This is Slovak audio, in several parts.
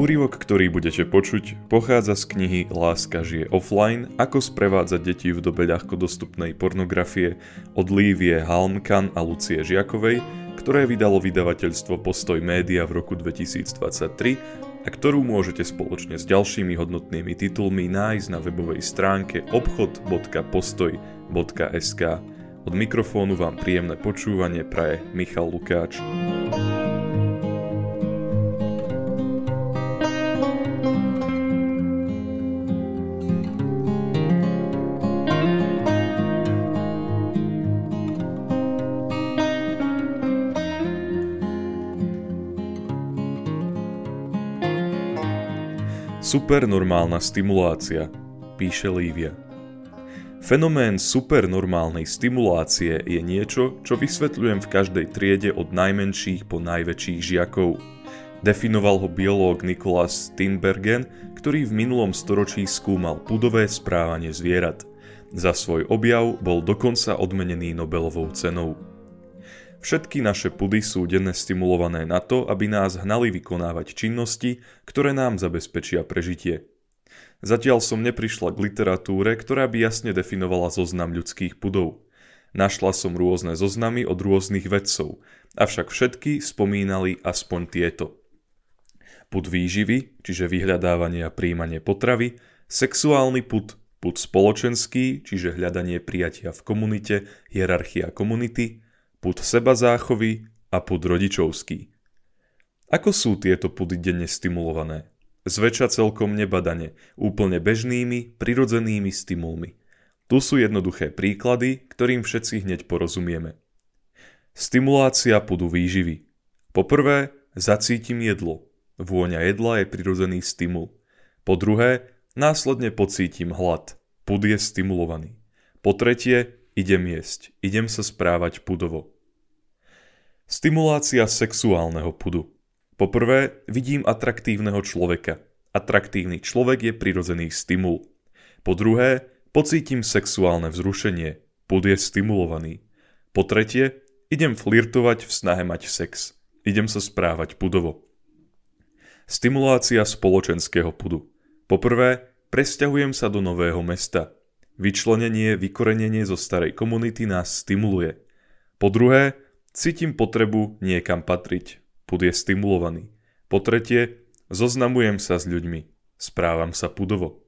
Úrivok, ktorý budete počuť, pochádza z knihy Láska žije offline, ako sprevádzať deti v dobe ľahko dostupnej pornografie od Lívie Halmkan a Lucie Žiakovej, ktoré vydalo vydavateľstvo Postoj média v roku 2023 a ktorú môžete spoločne s ďalšími hodnotnými titulmi nájsť na webovej stránke obchod.postoj.sk. Od mikrofónu vám príjemné počúvanie praje Michal Lukáč. Supernormálna stimulácia, píše Lívia. Fenomén supernormálnej stimulácie je niečo, čo vysvetľujem v každej triede od najmenších po najväčších žiakov. Definoval ho biológ Nicholas Tinbergen, ktorý v minulom storočí skúmal pudové správanie zvierat. Za svoj objav bol dokonca odmenený Nobelovou cenou. Všetky naše pudy sú denne stimulované na to, aby nás hnali vykonávať činnosti, ktoré nám zabezpečia prežitie. Zatiaľ som neprišla k literatúre, ktorá by jasne definovala zoznam ľudských pudov. Našla som rôzne zoznamy od rôznych vedcov, avšak všetky spomínali aspoň tieto. Pud výživy, čiže vyhľadávanie a príjmanie potravy, sexuálny pud, pud spoločenský, čiže hľadanie prijatia v komunite, hierarchia komunity, pud seba záchovy a pud rodičovský. Ako sú tieto pudy denne stimulované? Zväčša celkom nebadane, úplne bežnými, prirodzenými stimulmi. Tu sú jednoduché príklady, ktorým všetci hneď porozumieme. Stimulácia pudu výživy. Poprvé, zacítim jedlo. Vôňa jedla je prirodzený stimul. Po druhé, následne pocítim hlad. Pud je stimulovaný. Po tretie, idem jesť, idem sa správať pudovo. Stimulácia sexuálneho pudu. Poprvé, vidím atraktívneho človeka. Atraktívny človek je prirodzený stimul. Po druhé, pocítim sexuálne vzrušenie. Pud je stimulovaný. Po tretie, idem flirtovať v snahe mať sex. Idem sa správať pudovo. Stimulácia spoločenského pudu. Poprvé, presťahujem sa do nového mesta. Vyčlenenie, vykorenenie zo starej komunity nás stimuluje. Po druhé, cítim potrebu niekam patriť. Pud je stimulovaný. Po tretie, zoznamujem sa s ľuďmi. Správam sa pudovo.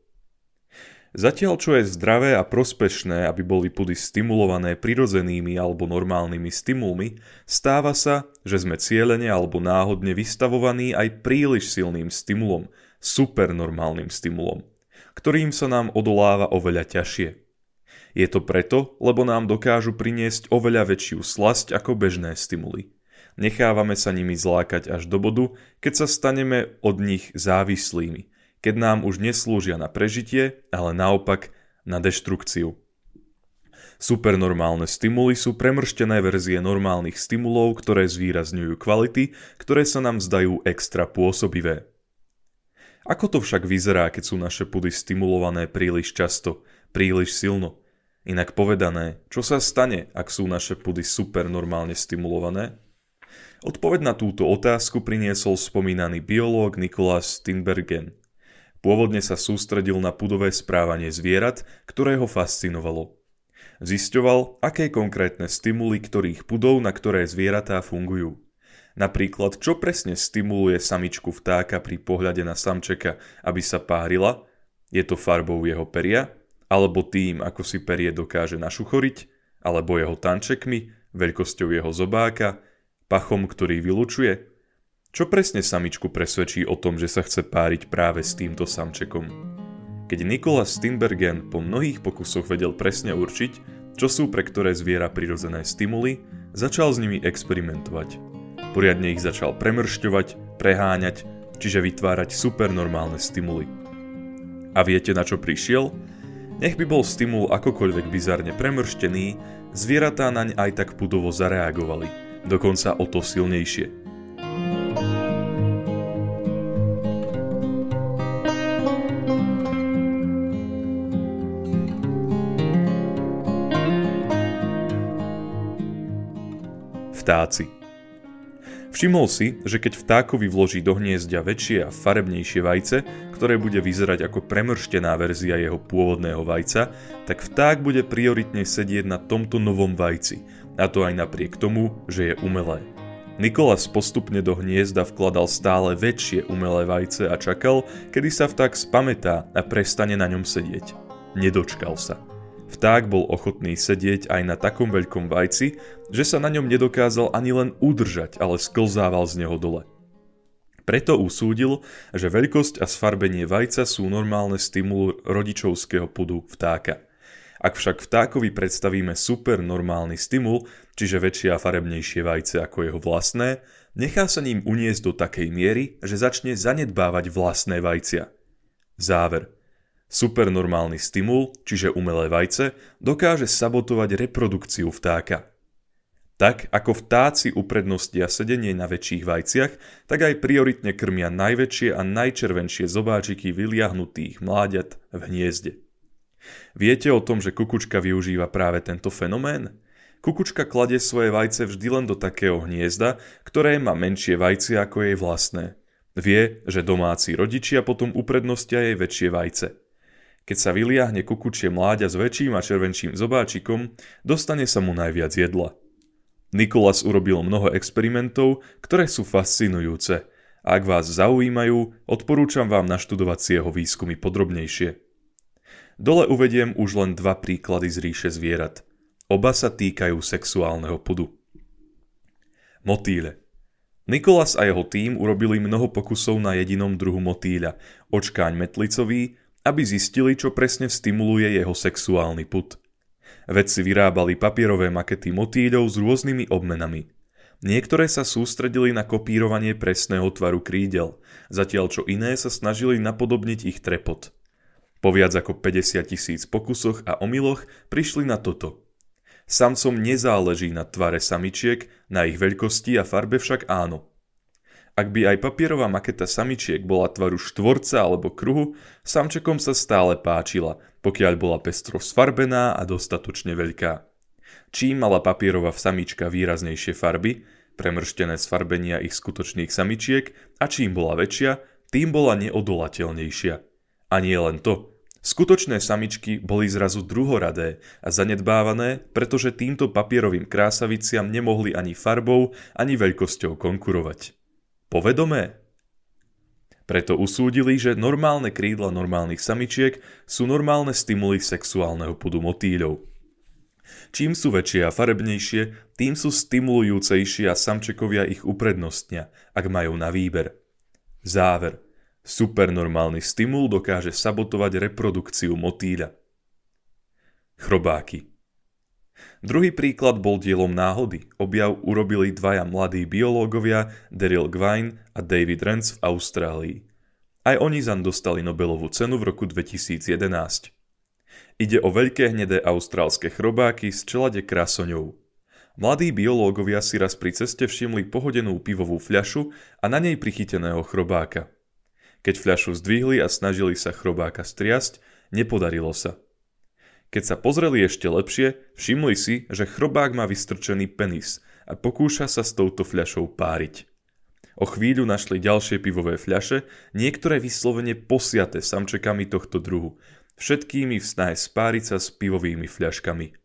Zatiaľ čo je zdravé a prospešné, aby boli pudy stimulované prirodzenými alebo normálnymi stimulmi, stáva sa, že sme cieľene alebo náhodne vystavovaní aj príliš silným stimulom, supernormálnym stimulom ktorým sa nám odoláva oveľa ťažšie. Je to preto, lebo nám dokážu priniesť oveľa väčšiu slasť ako bežné stimuly. Nechávame sa nimi zlákať až do bodu, keď sa staneme od nich závislými, keď nám už neslúžia na prežitie, ale naopak na deštrukciu. Supernormálne stimuly sú premrštené verzie normálnych stimulov, ktoré zvýrazňujú kvality, ktoré sa nám zdajú extra pôsobivé. Ako to však vyzerá, keď sú naše pudy stimulované príliš často, príliš silno? Inak povedané, čo sa stane, ak sú naše pudy supernormálne stimulované? Odpoveď na túto otázku priniesol spomínaný biológ Nikolás Tinbergen. Pôvodne sa sústredil na pudové správanie zvierat, ktoré ho fascinovalo. Zisťoval, aké konkrétne stimuly ktorých pudov na ktoré zvieratá fungujú. Napríklad, čo presne stimuluje samičku vtáka pri pohľade na samčeka, aby sa párila? Je to farbou jeho peria? Alebo tým, ako si perie dokáže našuchoriť? Alebo jeho tančekmi, veľkosťou jeho zobáka, pachom, ktorý vylučuje? Čo presne samičku presvedčí o tom, že sa chce páriť práve s týmto samčekom? Keď Nikolas Stinbergen po mnohých pokusoch vedel presne určiť, čo sú pre ktoré zviera prirodzené stimuly, začal s nimi experimentovať. Poriadne ich začal premršťovať, preháňať, čiže vytvárať supernormálne stimuly. A viete na čo prišiel? Nech by bol stimul akokoľvek bizarne premrštený, zvieratá naň aj tak pudovo zareagovali, dokonca o to silnejšie. Vtáci Všimol si, že keď vtákovi vloží do hniezdia väčšie a farebnejšie vajce, ktoré bude vyzerať ako premrštená verzia jeho pôvodného vajca, tak vták bude prioritne sedieť na tomto novom vajci, a to aj napriek tomu, že je umelé. Nikolas postupne do hniezda vkladal stále väčšie umelé vajce a čakal, kedy sa vták spametá a prestane na ňom sedieť. Nedočkal sa. Vták bol ochotný sedieť aj na takom veľkom vajci, že sa na ňom nedokázal ani len udržať, ale sklzával z neho dole. Preto usúdil, že veľkosť a sfarbenie vajca sú normálne stimul rodičovského pudu vtáka. Ak však vtákovi predstavíme super normálny stimul, čiže väčšie a farebnejšie vajce ako jeho vlastné, nechá sa ním uniesť do takej miery, že začne zanedbávať vlastné vajcia. Záver – Supernormálny stimul, čiže umelé vajce, dokáže sabotovať reprodukciu vtáka. Tak ako vtáci uprednostia sedenie na väčších vajciach, tak aj prioritne krmia najväčšie a najčervenšie zobáčiky vyliahnutých mláďat v hniezde. Viete o tom, že kukučka využíva práve tento fenomén? Kukučka kladie svoje vajce vždy len do takého hniezda, ktoré má menšie vajce ako jej vlastné. Vie, že domáci rodičia potom uprednostia jej väčšie vajce. Keď sa vyliahne kukučie mláďa s väčším a červenčím zobáčikom, dostane sa mu najviac jedla. Nikolas urobil mnoho experimentov, ktoré sú fascinujúce. Ak vás zaujímajú, odporúčam vám naštudovať si jeho výskumy podrobnejšie. Dole uvediem už len dva príklady z ríše zvierat. Oba sa týkajú sexuálneho pudu. Motýle Nikolas a jeho tým urobili mnoho pokusov na jedinom druhu motýľa, očkáň metlicový, aby zistili, čo presne stimuluje jeho sexuálny put. Vedci vyrábali papierové makety motýľov s rôznymi obmenami. Niektoré sa sústredili na kopírovanie presného tvaru krídel, zatiaľ čo iné sa snažili napodobniť ich trepot. Po viac ako 50 tisíc pokusoch a omyloch prišli na toto. Samcom nezáleží na tvare samičiek, na ich veľkosti a farbe však áno – ak by aj papierová maketa samičiek bola tvaru štvorca alebo kruhu, samčekom sa stále páčila, pokiaľ bola pestro sfarbená a dostatočne veľká. Čím mala papierová samička výraznejšie farby, premrštené sfarbenia ich skutočných samičiek a čím bola väčšia, tým bola neodolateľnejšia. A nie len to. Skutočné samičky boli zrazu druhoradé a zanedbávané, pretože týmto papierovým krásaviciam nemohli ani farbou, ani veľkosťou konkurovať. Povedomé? Preto usúdili, že normálne krídla normálnych samičiek sú normálne stimuly sexuálneho pudu motýľov. Čím sú väčšie a farebnejšie, tým sú stimulujúcejšie a samčekovia ich uprednostnia, ak majú na výber. Záver. Supernormálny stimul dokáže sabotovať reprodukciu motýľa. Chrobáky. Druhý príklad bol dielom náhody. Objav urobili dvaja mladí biológovia Daryl Gwine a David Renz v Austrálii. Aj oni zan dostali Nobelovú cenu v roku 2011. Ide o veľké hnedé austrálske chrobáky s čelade krasoňou. Mladí biológovia si raz pri ceste všimli pohodenú pivovú fľašu a na nej prichyteného chrobáka. Keď fľašu zdvihli a snažili sa chrobáka striasť, nepodarilo sa. Keď sa pozreli ešte lepšie, všimli si, že chrobák má vystrčený penis a pokúša sa s touto fľašou páriť. O chvíľu našli ďalšie pivové fľaše, niektoré vyslovene posiate samčekami tohto druhu, všetkými v snahe spáriť sa s pivovými fľaškami.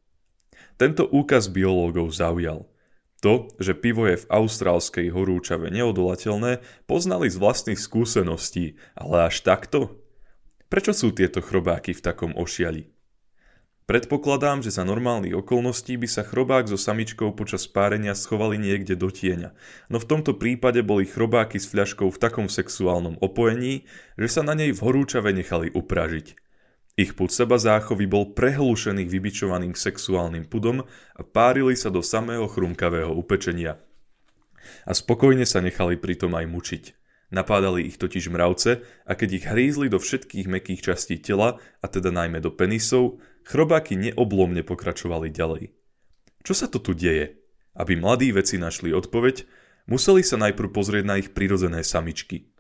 Tento úkaz biológov zaujal. To, že pivo je v austrálskej horúčave neodolateľné, poznali z vlastných skúseností, ale až takto? Prečo sú tieto chrobáky v takom ošiali? Predpokladám, že za normálnych okolností by sa chrobák so samičkou počas párenia schovali niekde do tieňa, no v tomto prípade boli chrobáky s fľaškou v takom sexuálnom opojení, že sa na nej v horúčave nechali upražiť. Ich pud seba záchovy bol prehlušený vybičovaným sexuálnym pudom a párili sa do samého chrumkavého upečenia. A spokojne sa nechali pritom aj mučiť. Napádali ich totiž mravce a keď ich hrízli do všetkých mekých častí tela, a teda najmä do penisov, Chrobáky neoblomne pokračovali ďalej. Čo sa to tu deje? Aby mladí veci našli odpoveď, museli sa najprv pozrieť na ich prirodzené samičky.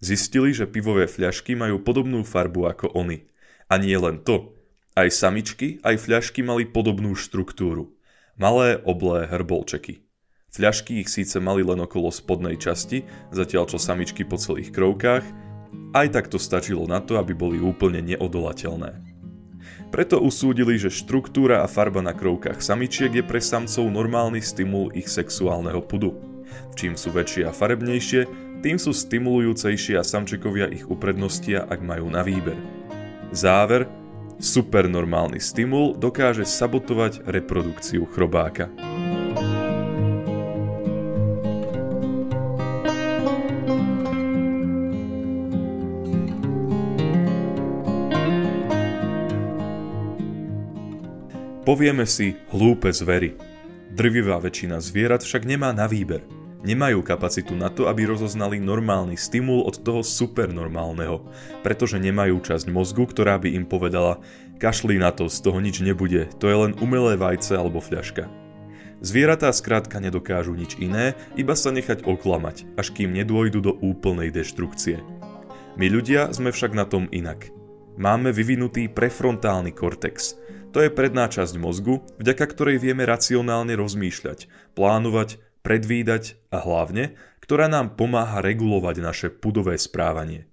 Zistili, že pivové fľašky majú podobnú farbu ako oni. A nie len to. Aj samičky, aj fľašky mali podobnú štruktúru. Malé, oblé hrbolčeky. Fľašky ich síce mali len okolo spodnej časti, zatiaľ čo samičky po celých krovkách, aj tak to stačilo na to, aby boli úplne neodolateľné. Preto usúdili, že štruktúra a farba na krovkách samičiek je pre samcov normálny stimul ich sexuálneho pudu. Čím sú väčšie a farebnejšie, tým sú stimulujúcejšie a samčekovia ich uprednostia, ak majú na výber. Záver, supernormálny stimul dokáže sabotovať reprodukciu chrobáka. Povieme si hlúpe zvery. Drvivá väčšina zvierat však nemá na výber. Nemajú kapacitu na to, aby rozoznali normálny stimul od toho supernormálneho, pretože nemajú časť mozgu, ktorá by im povedala kašli na to, z toho nič nebude, to je len umelé vajce alebo fľaška. Zvieratá skrátka nedokážu nič iné, iba sa nechať oklamať, až kým nedôjdu do úplnej deštrukcie. My ľudia sme však na tom inak. Máme vyvinutý prefrontálny kortex, to je predná časť mozgu, vďaka ktorej vieme racionálne rozmýšľať, plánovať, predvídať a hlavne, ktorá nám pomáha regulovať naše pudové správanie.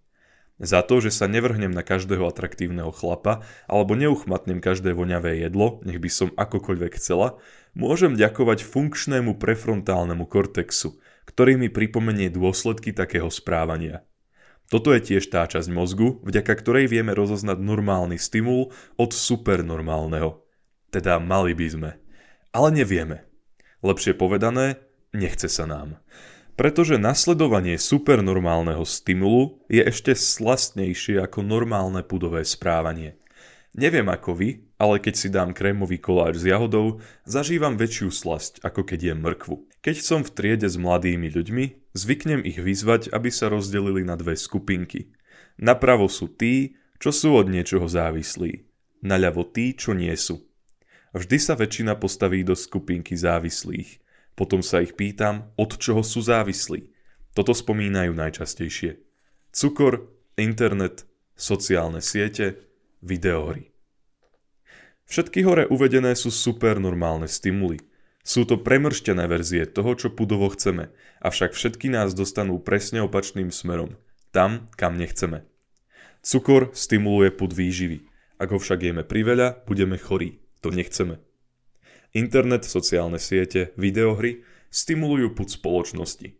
Za to, že sa nevrhnem na každého atraktívneho chlapa alebo neuchmatnem každé voňavé jedlo, nech by som akokoľvek chcela, môžem ďakovať funkčnému prefrontálnemu kortexu, ktorý mi pripomenie dôsledky takého správania. Toto je tiež tá časť mozgu, vďaka ktorej vieme rozoznať normálny stimul od supernormálneho. Teda mali by sme. Ale nevieme. Lepšie povedané, nechce sa nám. Pretože nasledovanie supernormálneho stimulu je ešte slastnejšie ako normálne pudové správanie. Neviem ako vy, ale keď si dám krémový koláč s jahodou, zažívam väčšiu slasť ako keď jem mrkvu. Keď som v triede s mladými ľuďmi, zvyknem ich vyzvať, aby sa rozdelili na dve skupinky. Napravo sú tí, čo sú od niečoho závislí. Naľavo tí, čo nie sú. Vždy sa väčšina postaví do skupinky závislých. Potom sa ich pýtam, od čoho sú závislí. Toto spomínajú najčastejšie. Cukor, internet, sociálne siete, videohry. Všetky hore uvedené sú supernormálne stimuly. Sú to premrštené verzie toho, čo pudovo chceme, avšak všetky nás dostanú presne opačným smerom. Tam, kam nechceme. Cukor stimuluje pud výživy. Ak ho však jeme priveľa, budeme chorí. To nechceme. Internet, sociálne siete, videohry stimulujú pud spoločnosti.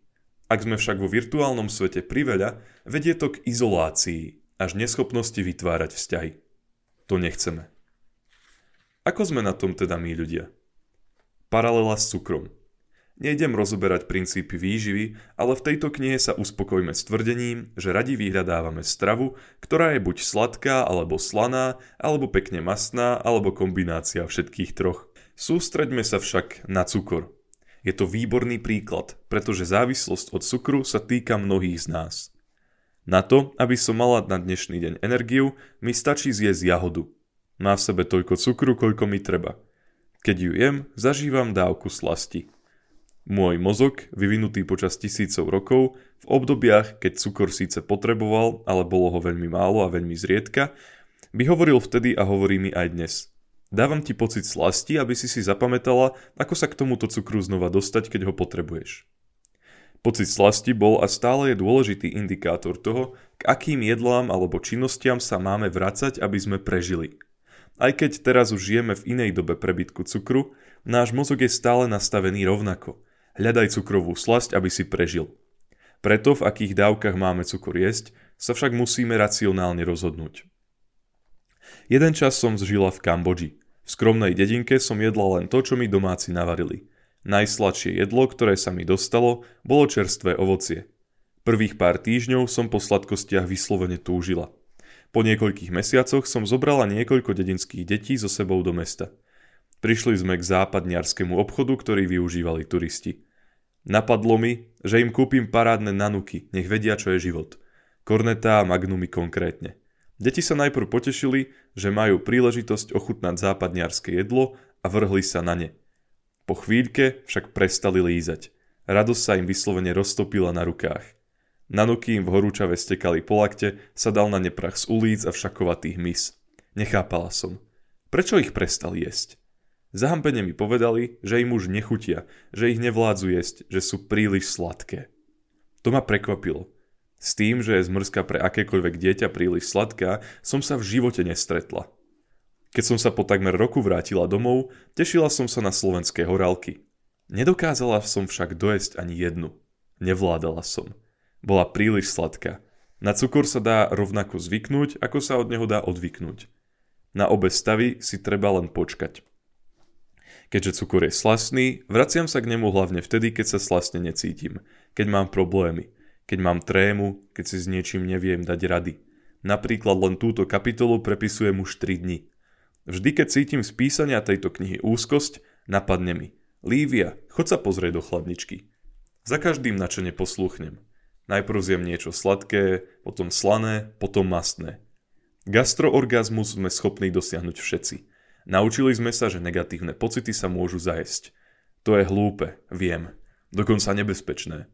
Ak sme však vo virtuálnom svete priveľa, vedie to k izolácii, až neschopnosti vytvárať vzťahy. To nechceme. Ako sme na tom teda my ľudia? Paralela s cukrom. Nejdem rozoberať princípy výživy, ale v tejto knihe sa uspokojme s tvrdením, že radi vyhľadávame stravu, ktorá je buď sladká alebo slaná, alebo pekne masná, alebo kombinácia všetkých troch. Sústreďme sa však na cukor. Je to výborný príklad, pretože závislosť od cukru sa týka mnohých z nás. Na to, aby som mala na dnešný deň energiu, mi stačí zjesť jahodu. Má v sebe toľko cukru, koľko mi treba. Keď ju jem, zažívam dávku slasti. Môj mozog, vyvinutý počas tisícov rokov, v obdobiach, keď cukor síce potreboval, ale bolo ho veľmi málo a veľmi zriedka, by hovoril vtedy a hovorí mi aj dnes. Dávam ti pocit slasti, aby si si zapamätala, ako sa k tomuto cukru znova dostať, keď ho potrebuješ. Pocit slasti bol a stále je dôležitý indikátor toho, k akým jedlám alebo činnostiam sa máme vracať, aby sme prežili. Aj keď teraz už žijeme v inej dobe prebytku cukru, náš mozog je stále nastavený rovnako. Hľadaj cukrovú slasť, aby si prežil. Preto v akých dávkach máme cukor jesť, sa však musíme racionálne rozhodnúť. Jeden čas som zžila v Kambodži. V skromnej dedinke som jedla len to, čo mi domáci navarili – Najsladšie jedlo, ktoré sa mi dostalo, bolo čerstvé ovocie. Prvých pár týždňov som po sladkostiach vyslovene túžila. Po niekoľkých mesiacoch som zobrala niekoľko dedinských detí so sebou do mesta. Prišli sme k západniarskému obchodu, ktorý využívali turisti. Napadlo mi, že im kúpim parádne nanuky, nech vedia, čo je život. Kornetá a magnumy konkrétne. Deti sa najprv potešili, že majú príležitosť ochutnať západniarské jedlo a vrhli sa na ne – po chvíľke však prestali lízať. Radosť sa im vyslovene roztopila na rukách. Nanuky im v horúčave stekali po lakte, sa dal na ne prach z ulic a všakovatých mis. Nechápala som. Prečo ich prestal jesť? Zahampene mi povedali, že im už nechutia, že ich nevládzu jesť, že sú príliš sladké. To ma prekvapilo. S tým, že je zmrzka pre akékoľvek dieťa príliš sladká, som sa v živote nestretla. Keď som sa po takmer roku vrátila domov, tešila som sa na slovenské horálky. Nedokázala som však dojesť ani jednu. Nevládala som. Bola príliš sladká. Na cukor sa dá rovnako zvyknúť, ako sa od neho dá odvyknúť. Na obe stavy si treba len počkať. Keďže cukor je slastný, vraciam sa k nemu hlavne vtedy, keď sa slastne necítim, keď mám problémy, keď mám trému, keď si s niečím neviem dať rady. Napríklad len túto kapitolu prepisujem už 3 dni. Vždy, keď cítim z písania tejto knihy úzkosť, napadne mi. Lívia, chod sa pozrieť do chladničky. Za každým načene poslúchnem. Najprv zjem niečo sladké, potom slané, potom mastné. Gastroorgazmus sme schopní dosiahnuť všetci. Naučili sme sa, že negatívne pocity sa môžu zajesť. To je hlúpe, viem. Dokonca nebezpečné.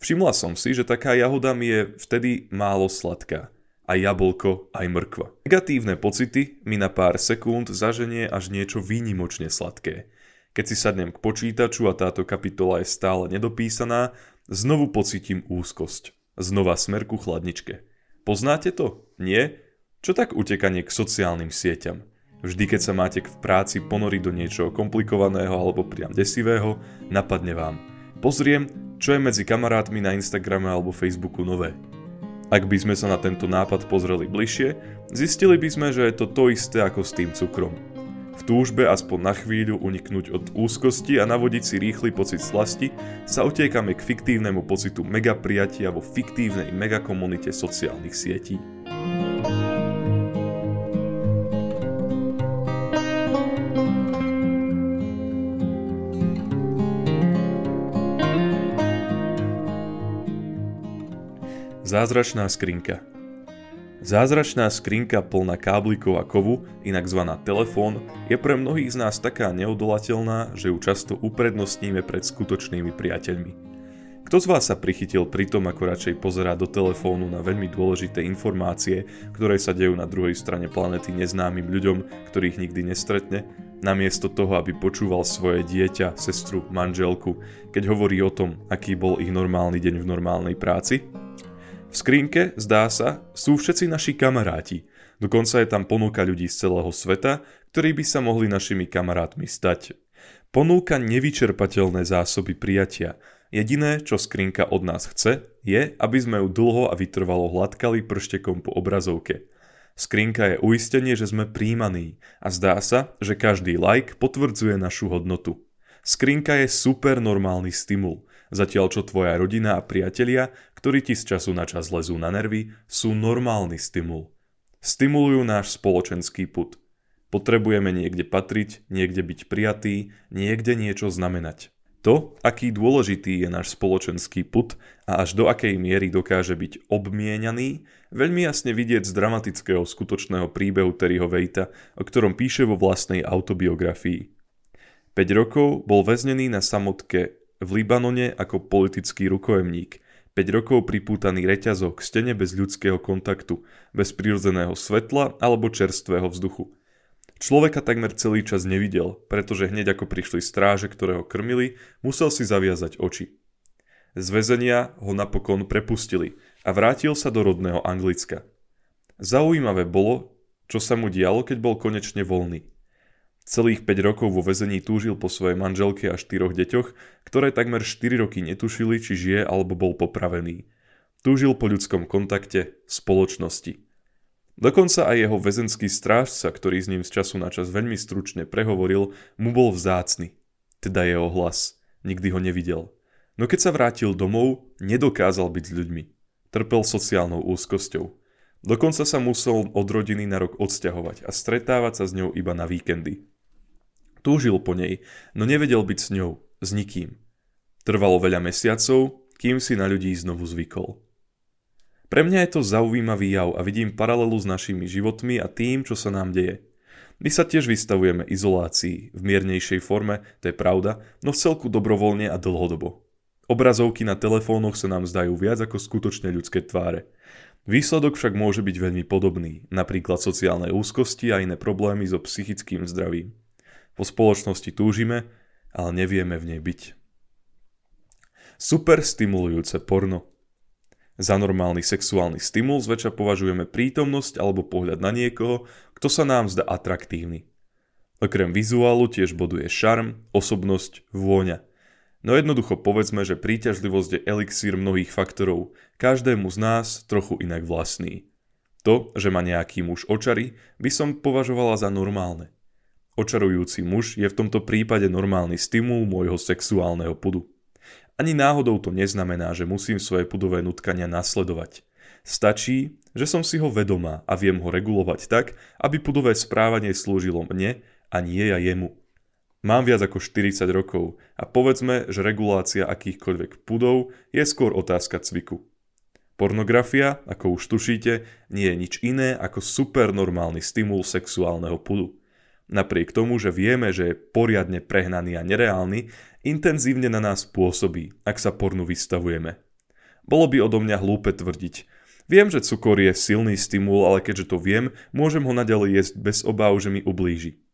Všimla som si, že taká jahoda mi je vtedy málo sladká. Aj jablko, aj mrkva. Negatívne pocity mi na pár sekúnd zaženie až niečo výnimočne sladké. Keď si sadnem k počítaču a táto kapitola je stále nedopísaná, znovu pocitím úzkosť. Znova smer ku chladničke. Poznáte to? Nie? Čo tak utekanie k sociálnym sieťam? Vždy, keď sa máte v práci ponoriť do niečoho komplikovaného alebo priam desivého, napadne vám. Pozriem, čo je medzi kamarátmi na Instagrame alebo Facebooku nové. Ak by sme sa na tento nápad pozreli bližšie, zistili by sme, že je to to isté ako s tým cukrom. V túžbe aspoň na chvíľu uniknúť od úzkosti a navodiť si rýchly pocit slasti, sa otiekame k fiktívnemu pocitu mega prijatia vo fiktívnej megakomunite sociálnych sietí. Zázračná skrinka Zázračná skrinka plná káblikov a kovu, inak zvaná telefón, je pre mnohých z nás taká neodolateľná, že ju často uprednostníme pred skutočnými priateľmi. Kto z vás sa prichytil pri tom, ako radšej pozerá do telefónu na veľmi dôležité informácie, ktoré sa dejú na druhej strane planety neznámym ľuďom, ktorých nikdy nestretne, namiesto toho, aby počúval svoje dieťa, sestru, manželku, keď hovorí o tom, aký bol ich normálny deň v normálnej práci? V skrinke, zdá sa, sú všetci naši kamaráti. Dokonca je tam ponuka ľudí z celého sveta, ktorí by sa mohli našimi kamarátmi stať. Ponúka nevyčerpateľné zásoby prijatia. Jediné, čo skrinka od nás chce, je, aby sme ju dlho a vytrvalo hladkali prštekom po obrazovke. Skrinka je uistenie, že sme príjmaní a zdá sa, že každý like potvrdzuje našu hodnotu. Skrinka je super normálny stimul. Zatiaľ čo tvoja rodina a priatelia, ktorí ti z času na čas lezú na nervy, sú normálny stimul. Stimulujú náš spoločenský put. Potrebujeme niekde patriť, niekde byť prijatý, niekde niečo znamenať. To, aký dôležitý je náš spoločenský put a až do akej miery dokáže byť obmienianý, veľmi jasne vidieť z dramatického skutočného príbehu Terryho Vejta, o ktorom píše vo vlastnej autobiografii. 5 rokov bol väznený na samotke v Libanone ako politický rukojemník, 5 rokov pripútaný reťazok k stene bez ľudského kontaktu, bez prirodzeného svetla alebo čerstvého vzduchu. Človeka takmer celý čas nevidel, pretože hneď ako prišli stráže, ktoré ho krmili, musel si zaviazať oči. Z väzenia ho napokon prepustili a vrátil sa do rodného Anglicka. Zaujímavé bolo, čo sa mu dialo, keď bol konečne voľný. Celých 5 rokov vo väzení túžil po svojej manželke a štyroch deťoch, ktoré takmer 4 roky netušili, či žije alebo bol popravený. Túžil po ľudskom kontakte, spoločnosti. Dokonca aj jeho väzenský strážca, ktorý s ním z času na čas veľmi stručne prehovoril, mu bol vzácny. Teda jeho hlas. Nikdy ho nevidel. No keď sa vrátil domov, nedokázal byť s ľuďmi. Trpel sociálnou úzkosťou. Dokonca sa musel od rodiny na rok odsťahovať a stretávať sa s ňou iba na víkendy. Túžil po nej, no nevedel byť s ňou, s nikým. Trvalo veľa mesiacov, kým si na ľudí znovu zvykol. Pre mňa je to zaujímavý jav a vidím paralelu s našimi životmi a tým, čo sa nám deje. My sa tiež vystavujeme izolácii, v miernejšej forme, to je pravda, no v celku dobrovoľne a dlhodobo. Obrazovky na telefónoch sa nám zdajú viac ako skutočne ľudské tváre. Výsledok však môže byť veľmi podobný, napríklad sociálne úzkosti a iné problémy so psychickým zdravím. Po spoločnosti túžime, ale nevieme v nej byť. Super stimulujúce porno. Za normálny sexuálny stimul zväčša považujeme prítomnosť alebo pohľad na niekoho, kto sa nám zdá atraktívny. Okrem vizuálu tiež boduje šarm, osobnosť, vôňa. No jednoducho povedzme, že príťažlivosť je elixír mnohých faktorov, každému z nás trochu inak vlastný. To, že ma nejaký muž očarí, by som považovala za normálne. Očarujúci muž je v tomto prípade normálny stimul môjho sexuálneho pudu. Ani náhodou to neznamená, že musím svoje pudové nutkania nasledovať. Stačí, že som si ho vedomá a viem ho regulovať tak, aby pudové správanie slúžilo mne a nie ja jemu. Mám viac ako 40 rokov a povedzme, že regulácia akýchkoľvek pudov je skôr otázka cviku. Pornografia, ako už tušíte, nie je nič iné ako supernormálny stimul sexuálneho pudu. Napriek tomu, že vieme, že je poriadne prehnaný a nereálny, intenzívne na nás pôsobí, ak sa pornu vystavujeme. Bolo by odo mňa hlúpe tvrdiť. Viem, že cukor je silný stimul, ale keďže to viem, môžem ho naďalej jesť bez obáv, že mi ublíži.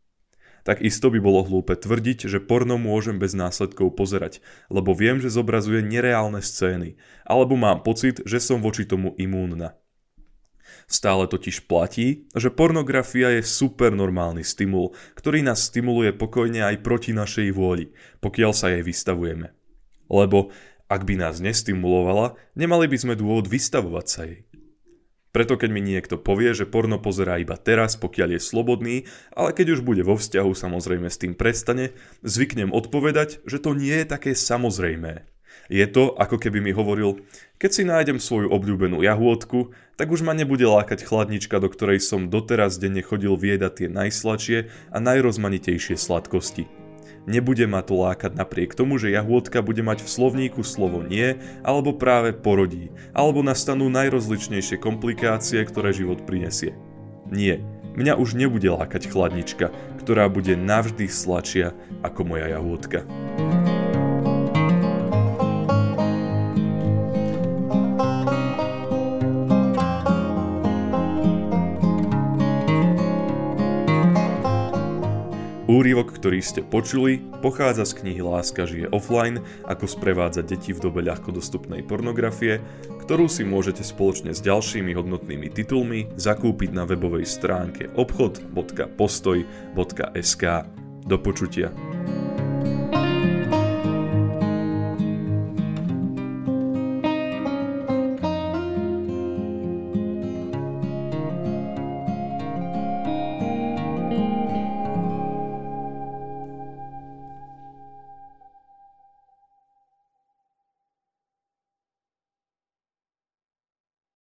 Tak isto by bolo hlúpe tvrdiť, že porno môžem bez následkov pozerať, lebo viem, že zobrazuje nereálne scény, alebo mám pocit, že som voči tomu imúnna. Stále totiž platí, že pornografia je supernormálny stimul, ktorý nás stimuluje pokojne aj proti našej vôli, pokiaľ sa jej vystavujeme. Lebo ak by nás nestimulovala, nemali by sme dôvod vystavovať sa jej. Preto keď mi niekto povie, že porno pozerá iba teraz, pokiaľ je slobodný, ale keď už bude vo vzťahu, samozrejme s tým prestane, zvyknem odpovedať, že to nie je také samozrejmé. Je to, ako keby mi hovoril, keď si nájdem svoju obľúbenú jahôdku, tak už ma nebude lákať chladnička, do ktorej som doteraz denne chodil viedať tie najsladšie a najrozmanitejšie sladkosti. Nebude ma to lákať napriek tomu, že jahôdka bude mať v slovníku slovo nie, alebo práve porodí, alebo nastanú najrozličnejšie komplikácie, ktoré život prinesie. Nie, mňa už nebude lákať chladnička, ktorá bude navždy sladšia ako moja jahôdka. Úrivok, ktorý ste počuli, pochádza z knihy Láska žije offline, ako sprevádzať deti v dobe ľahko dostupnej pornografie, ktorú si môžete spoločne s ďalšími hodnotnými titulmi zakúpiť na webovej stránke obchod.postoj.sk. Do počutia.